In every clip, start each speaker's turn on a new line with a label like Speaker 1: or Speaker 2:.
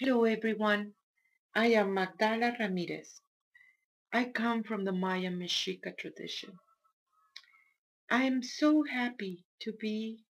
Speaker 1: Hello everyone, I am Magdala Ramirez. I come from the Maya Mexica tradition. I am so happy to be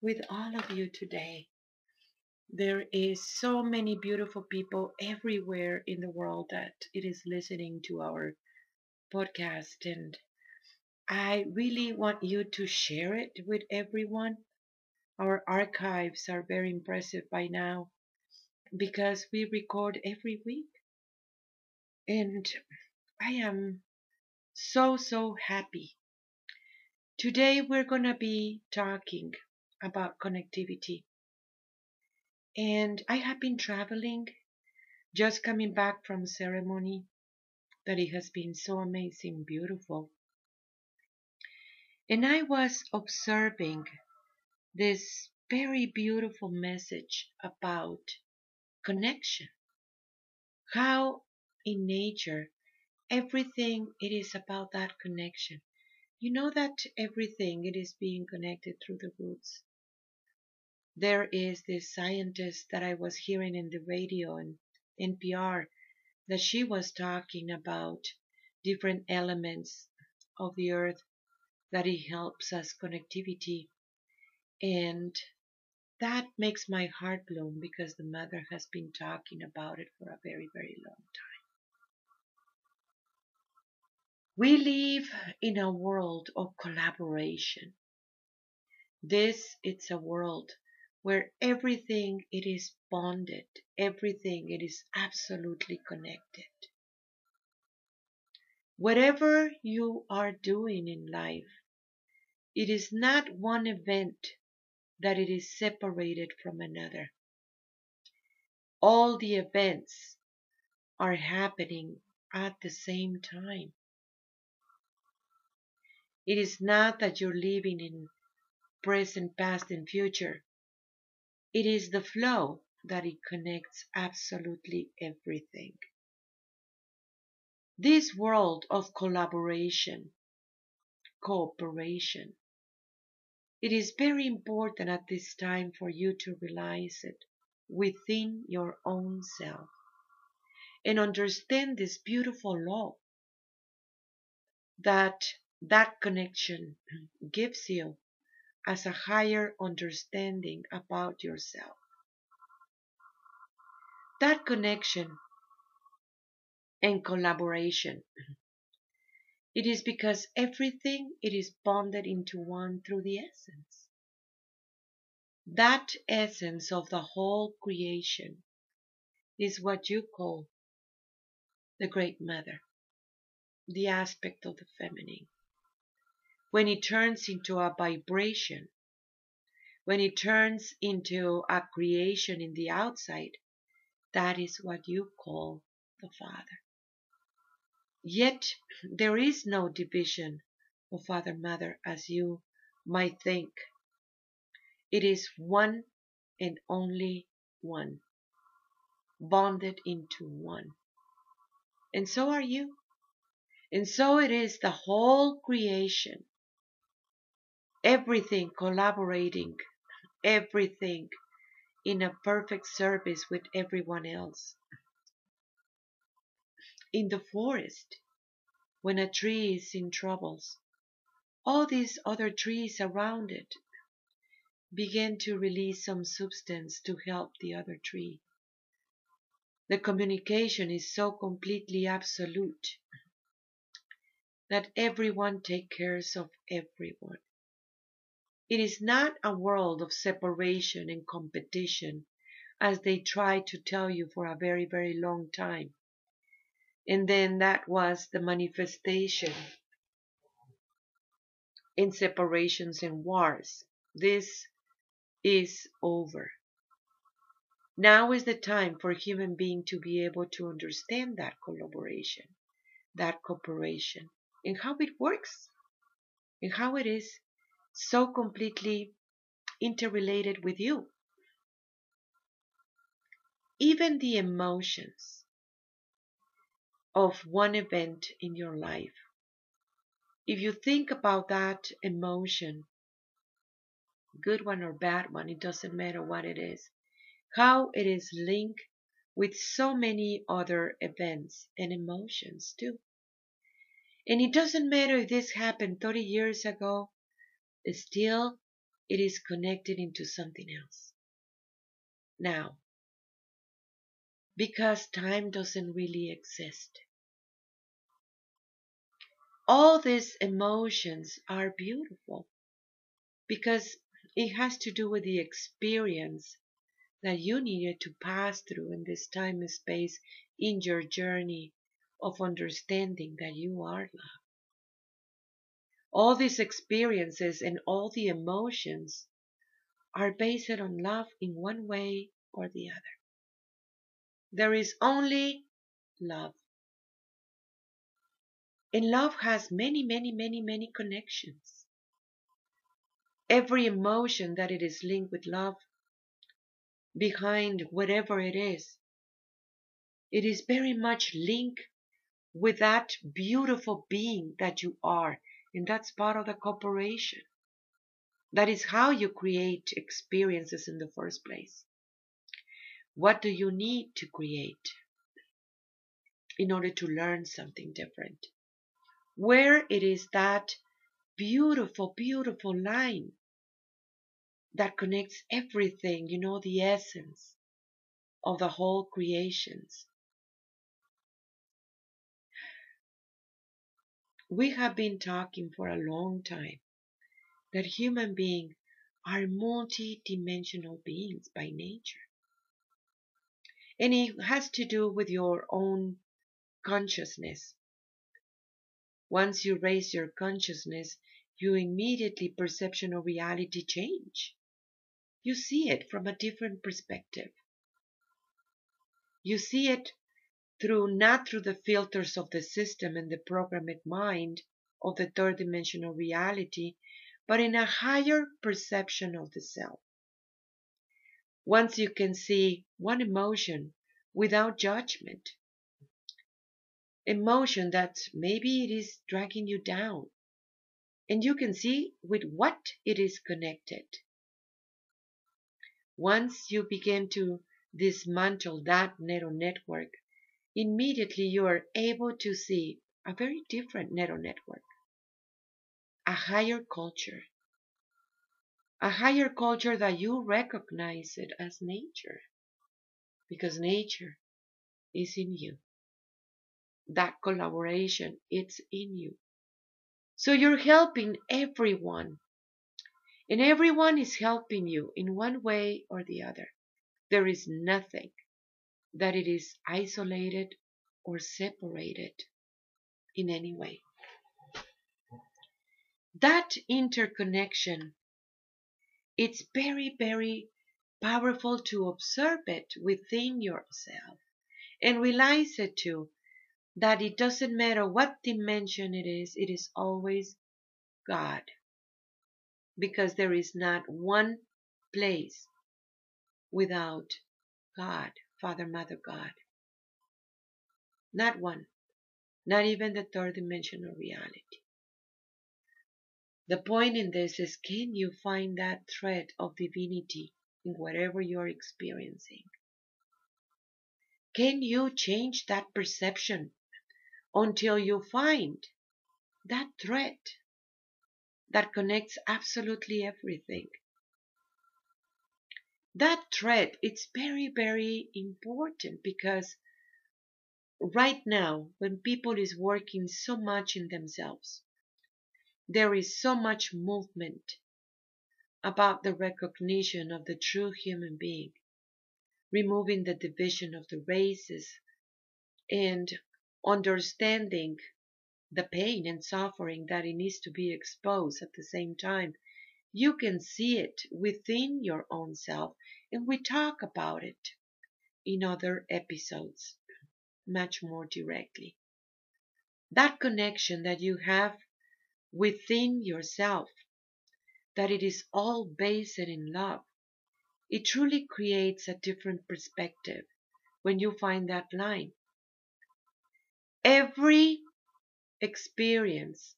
Speaker 1: with all of you today. There is so many beautiful people everywhere in the world that it is listening to our podcast and I really want you to share it with everyone. Our archives are very impressive by now because we record every week. And I am so, so happy. Today we're going to be talking about connectivity. And I have been traveling, just coming back from ceremony that it has been so amazing, beautiful. And I was observing this very beautiful message about connection. How in nature everything it is about that connection. You know that everything it is being connected through the roots. There is this scientist that I was hearing in the radio and NPR that she was talking about different elements of the earth that it helps us connectivity and that makes my heart bloom because the mother has been talking about it for a very, very long time. We live in a world of collaboration. This is a world where everything it is bonded, everything it is absolutely connected. Whatever you are doing in life, it is not one event that it is separated from another. All the events are happening at the same time. It is not that you're living in present, past, and future. It is the flow that it connects absolutely everything. This world of collaboration, cooperation, it is very important at this time for you to realize it within your own self and understand this beautiful law that that connection gives you as a higher understanding about yourself. That connection and collaboration it is because everything it is bonded into one through the essence. That essence of the whole creation is what you call the Great Mother, the aspect of the feminine. When it turns into a vibration, when it turns into a creation in the outside, that is what you call the Father. Yet there is no division of Father Mother as you might think. It is one and only one, bonded into one. And so are you. And so it is the whole creation. Everything collaborating, everything in a perfect service with everyone else in the forest, when a tree is in troubles, all these other trees around it begin to release some substance to help the other tree. The communication is so completely absolute that everyone takes care of everyone. It is not a world of separation and competition as they try to tell you for a very, very long time. And then that was the manifestation in separations and wars. This is over. Now is the time for human being to be able to understand that collaboration, that cooperation, and how it works, and how it is so completely interrelated with you. Even the emotions of one event in your life. If you think about that emotion, good one or bad one, it doesn't matter what it is, how it is linked with so many other events and emotions too. And it doesn't matter if this happened 30 years ago, still it is connected into something else. Now, because time doesn't really exist. All these emotions are beautiful because it has to do with the experience that you needed to pass through in this time and space in your journey of understanding that you are love. All these experiences and all the emotions are based on love in one way or the other. There is only love. And love has many, many, many, many connections. Every emotion that it is linked with love, behind whatever it is, it is very much linked with that beautiful being that you are. And that's part of the cooperation. That is how you create experiences in the first place. What do you need to create in order to learn something different? Where it is that beautiful, beautiful line that connects everything, you know, the essence of the whole creations. We have been talking for a long time that human beings are multi-dimensional beings by nature. And it has to do with your own consciousness. Once you raise your consciousness, you immediately perception of reality change. You see it from a different perspective. You see it through not through the filters of the system and the programmed mind of the third dimensional reality, but in a higher perception of the self. Once you can see one emotion without judgment, emotion that maybe it is dragging you down, and you can see with what it is connected. Once you begin to dismantle that neural network, immediately you are able to see a very different neural network, a higher culture, a higher culture that you recognize it as nature, because nature is in you. That collaboration, it's in you. So you're helping everyone, and everyone is helping you in one way or the other. There is nothing that it is isolated or separated in any way. That interconnection, it's very, very powerful to observe it within yourself and realize it too, that it doesn't matter what dimension it is, it is always God. Because there is not one place without God. Father, Mother, God. Not one. Not even the third dimensional reality. The point in this is can you find that thread of divinity in whatever you're experiencing? Can you change that perception until you find that thread that connects absolutely everything? that thread it's very very important because right now when people is working so much in themselves there is so much movement about the recognition of the true human being removing the division of the races and understanding the pain and suffering that it needs to be exposed at the same time you can see it within your own self, and we talk about it in other episodes much more directly. That connection that you have within yourself, that it is all based in love, it truly creates a different perspective when you find that line. Every experience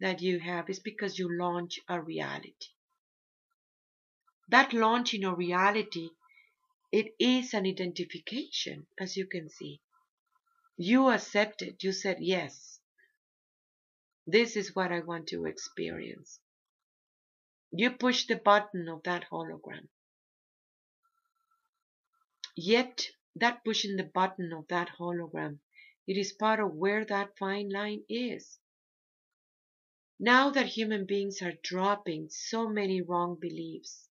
Speaker 1: that you have is because you launch a reality. That launching a reality It is an identification, as you can see. You accepted, you said, yes, this is what I want to experience. You push the button of that hologram. Yet, that pushing the button of that hologram, it is part of where that fine line is. Now that human beings are dropping so many wrong beliefs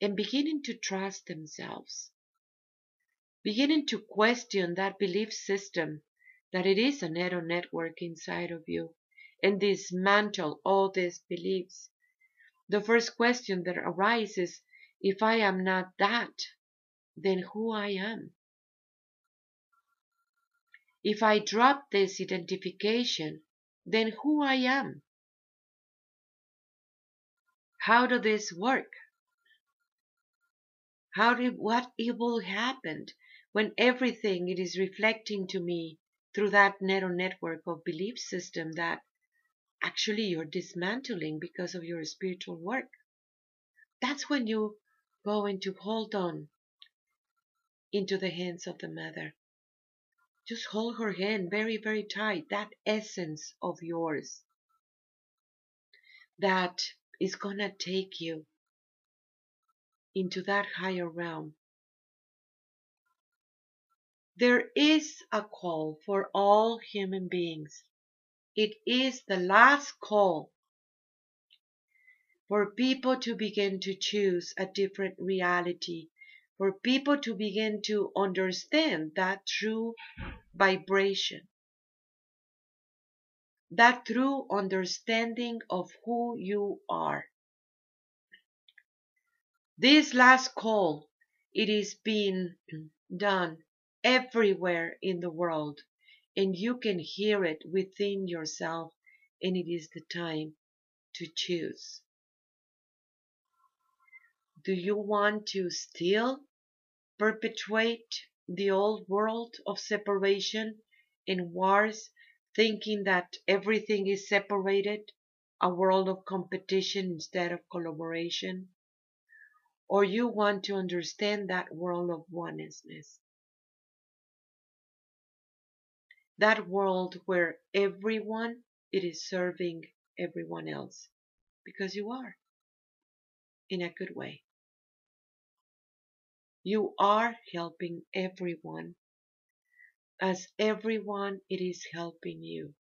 Speaker 1: and beginning to trust themselves, beginning to question that belief system that it is a neural network inside of you and dismantle all these beliefs. The first question that arises if I am not that, then who I am? If I drop this identification, then who I am? How does this work? How did what evil happened when everything it is reflecting to me through that neural network of belief system that actually you're dismantling because of your spiritual work. That's when you go into hold on into the hands of the mother. Just hold her hand very, very tight, that essence of yours that is gonna take you into that higher realm. There is a call for all human beings. It is the last call for people to begin to choose a different reality, for people to begin to understand that true vibration, that true understanding of who you are. This last call, it is being done everywhere in the world, and you can hear it within yourself, and it is the time to choose. Do you want to still perpetuate the old world of separation and wars, thinking that everything is separated, a world of competition instead of collaboration? Or you want to understand that world of oneness? That world where everyone it is serving everyone else because you are in a good way. You are helping everyone as everyone it is helping you.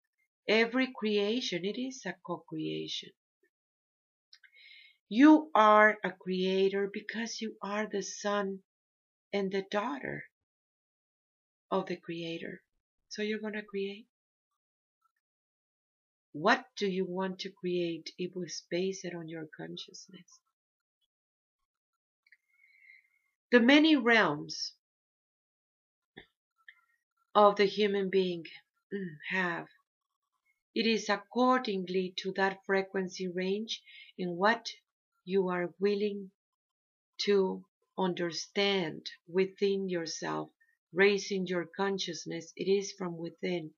Speaker 1: Every creation, it is a co-creation. You are a creator because you are the son and the daughter of the creator. So you're going to create. What do you want to create if we space it on your consciousness? The many realms of the human being mm, have. It is accordingly to that frequency range in what you are willing to understand within yourself, raising your consciousness. It is from within.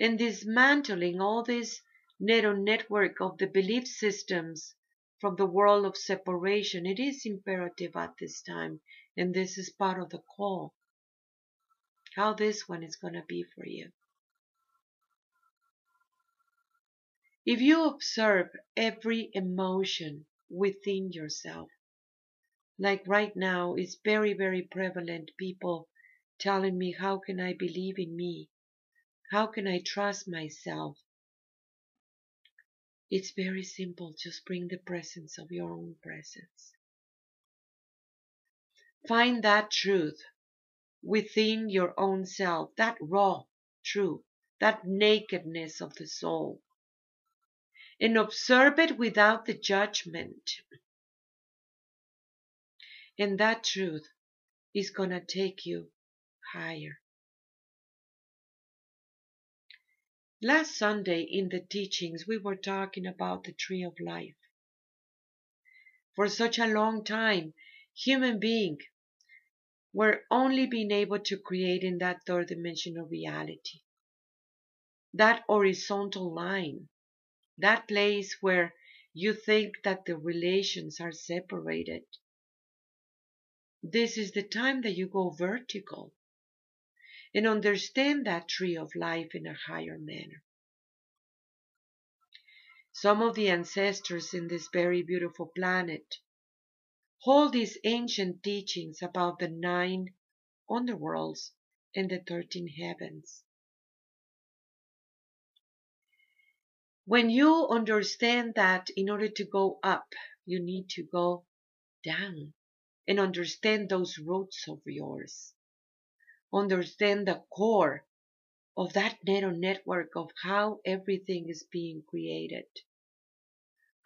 Speaker 1: And dismantling all this neural network of the belief systems from the world of separation. It is imperative at this time, and this is part of the call. How this one is going to be for you. If you observe every emotion within yourself, like right now, it's very, very prevalent people telling me, How can I believe in me? How can I trust myself? It's very simple. Just bring the presence of your own presence. Find that truth within your own self, that raw truth, that nakedness of the soul. And observe it without the judgment. And that truth is going to take you higher. Last Sunday in the teachings, we were talking about the tree of life. For such a long time, human beings were only being able to create in that third dimensional reality. That horizontal line, that place where you think that the relations are separated. this is the time that you go vertical and understand that tree of life in a higher manner. Some of the ancestors in this very beautiful planet hold these ancient teachings about the nine underworlds and the thirteen heavens. When you understand that in order to go up, you need to go down and understand those roots of yours. Understand the core of that neural network of how everything is being created.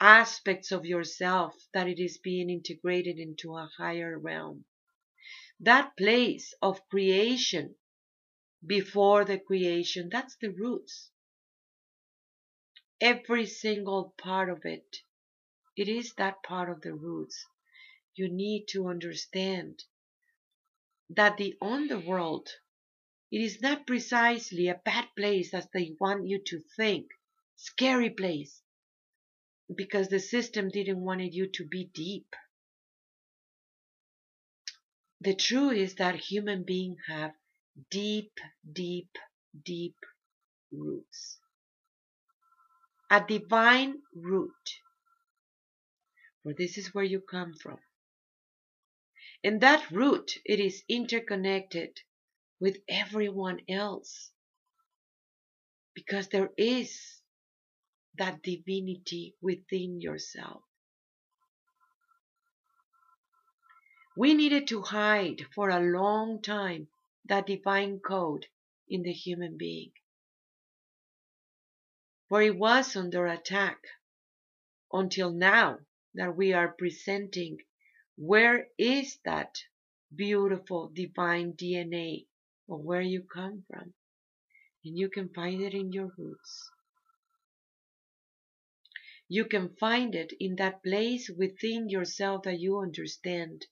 Speaker 1: Aspects of yourself that it is being integrated into a higher realm. That place of creation before the creation, that's the roots. Every single part of it, it is that part of the roots you need to understand that the underworld it is not precisely a bad place as they want you to think scary place because the system didn't want you to be deep. The truth is that human beings have deep deep deep roots. A divine root. For this is where you come from and that root, it is interconnected with everyone else. Because there is that divinity within yourself. We needed to hide for a long time that divine code in the human being. For it was under attack until now that we are presenting where is that beautiful divine DNA of where you come from? And you can find it in your roots. You can find it in that place within yourself that you understand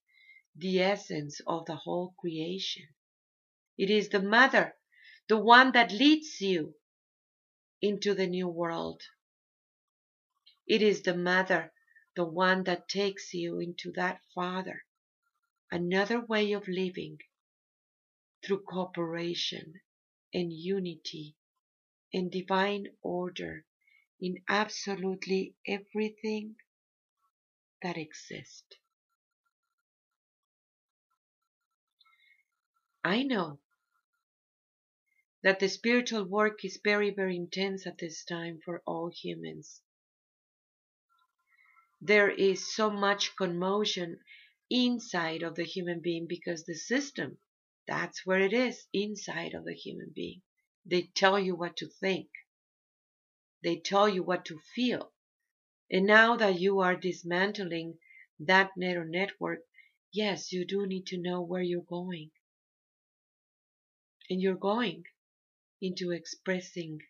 Speaker 1: the essence of the whole creation. It is the mother, the one that leads you into the new world. It is the mother the one that takes you into that Father, another way of living through cooperation and unity and divine order in absolutely everything that exists. I know that the spiritual work is very, very intense at this time for all humans there is so much commotion inside of the human being because the system, that's where it is, inside of the human being. They tell you what to think. They tell you what to feel. And now that you are dismantling that neural network, yes, you do need to know where you're going. And you're going into expressing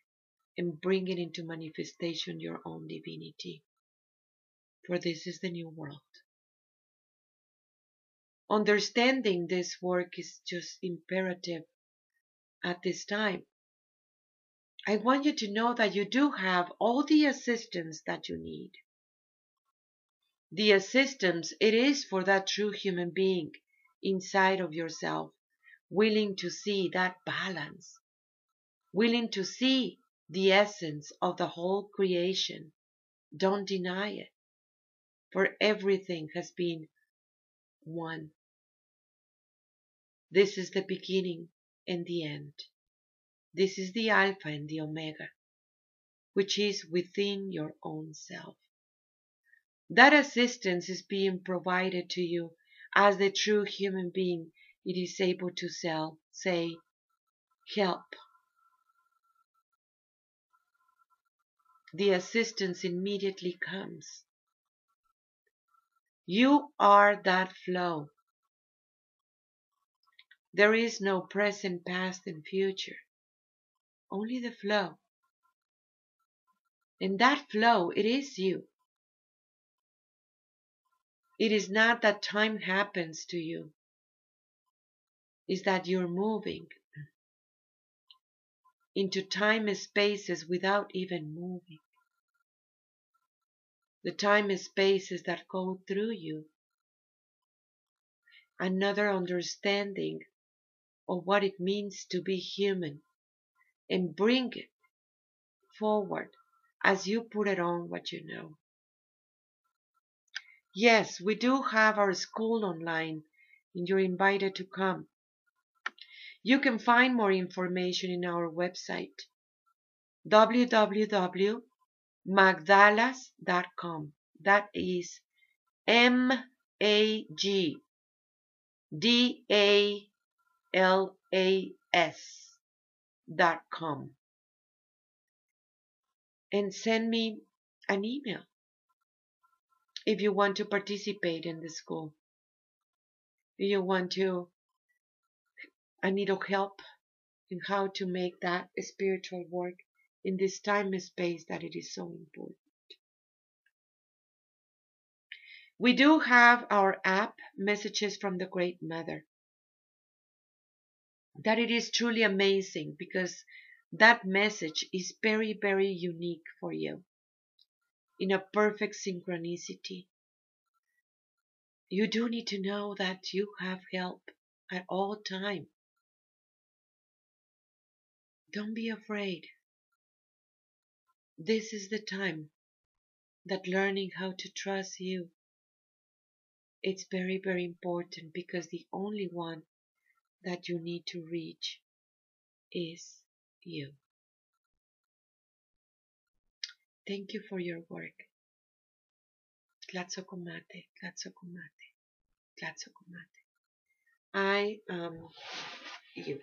Speaker 1: and bringing into manifestation your own divinity for this is the new world. Understanding this work is just imperative at this time. I want you to know that you do have all the assistance that you need. The assistance it is for that true human being inside of yourself, willing to see that balance, willing to see the essence of the whole creation. Don't deny it for everything has been one. This is the beginning and the end. This is the Alpha and the Omega, which is within your own self. That assistance is being provided to you as the true human being it is able to sell, say, help. The assistance immediately comes. You are that flow. There is no present, past, and future. Only the flow. And that flow, it is you. It is not that time happens to you. It's that you're moving into time and spaces without even moving the time and spaces that go through you. another understanding of what it means to be human and bring it forward as you put it on what you know. Yes, we do have our school online and you're invited to come. You can find more information in our website www.magdalas.com. That is M A G D A L A S dot com. And send me an email if you want to participate in the school. If you want to I need help in how to make that spiritual work in this time and space that it is so important. We do have our app, Messages from the Great Mother. That it is truly amazing because that message is very, very unique for you in a perfect synchronicity. You do need to know that you have help at all time. Don't be afraid. This is the time that learning how to trust you it's very very important because the only one that you need to reach is you. Thank you for your work. Tlatsokomate, Tlatsokomate, Tlatsokomate. I am you.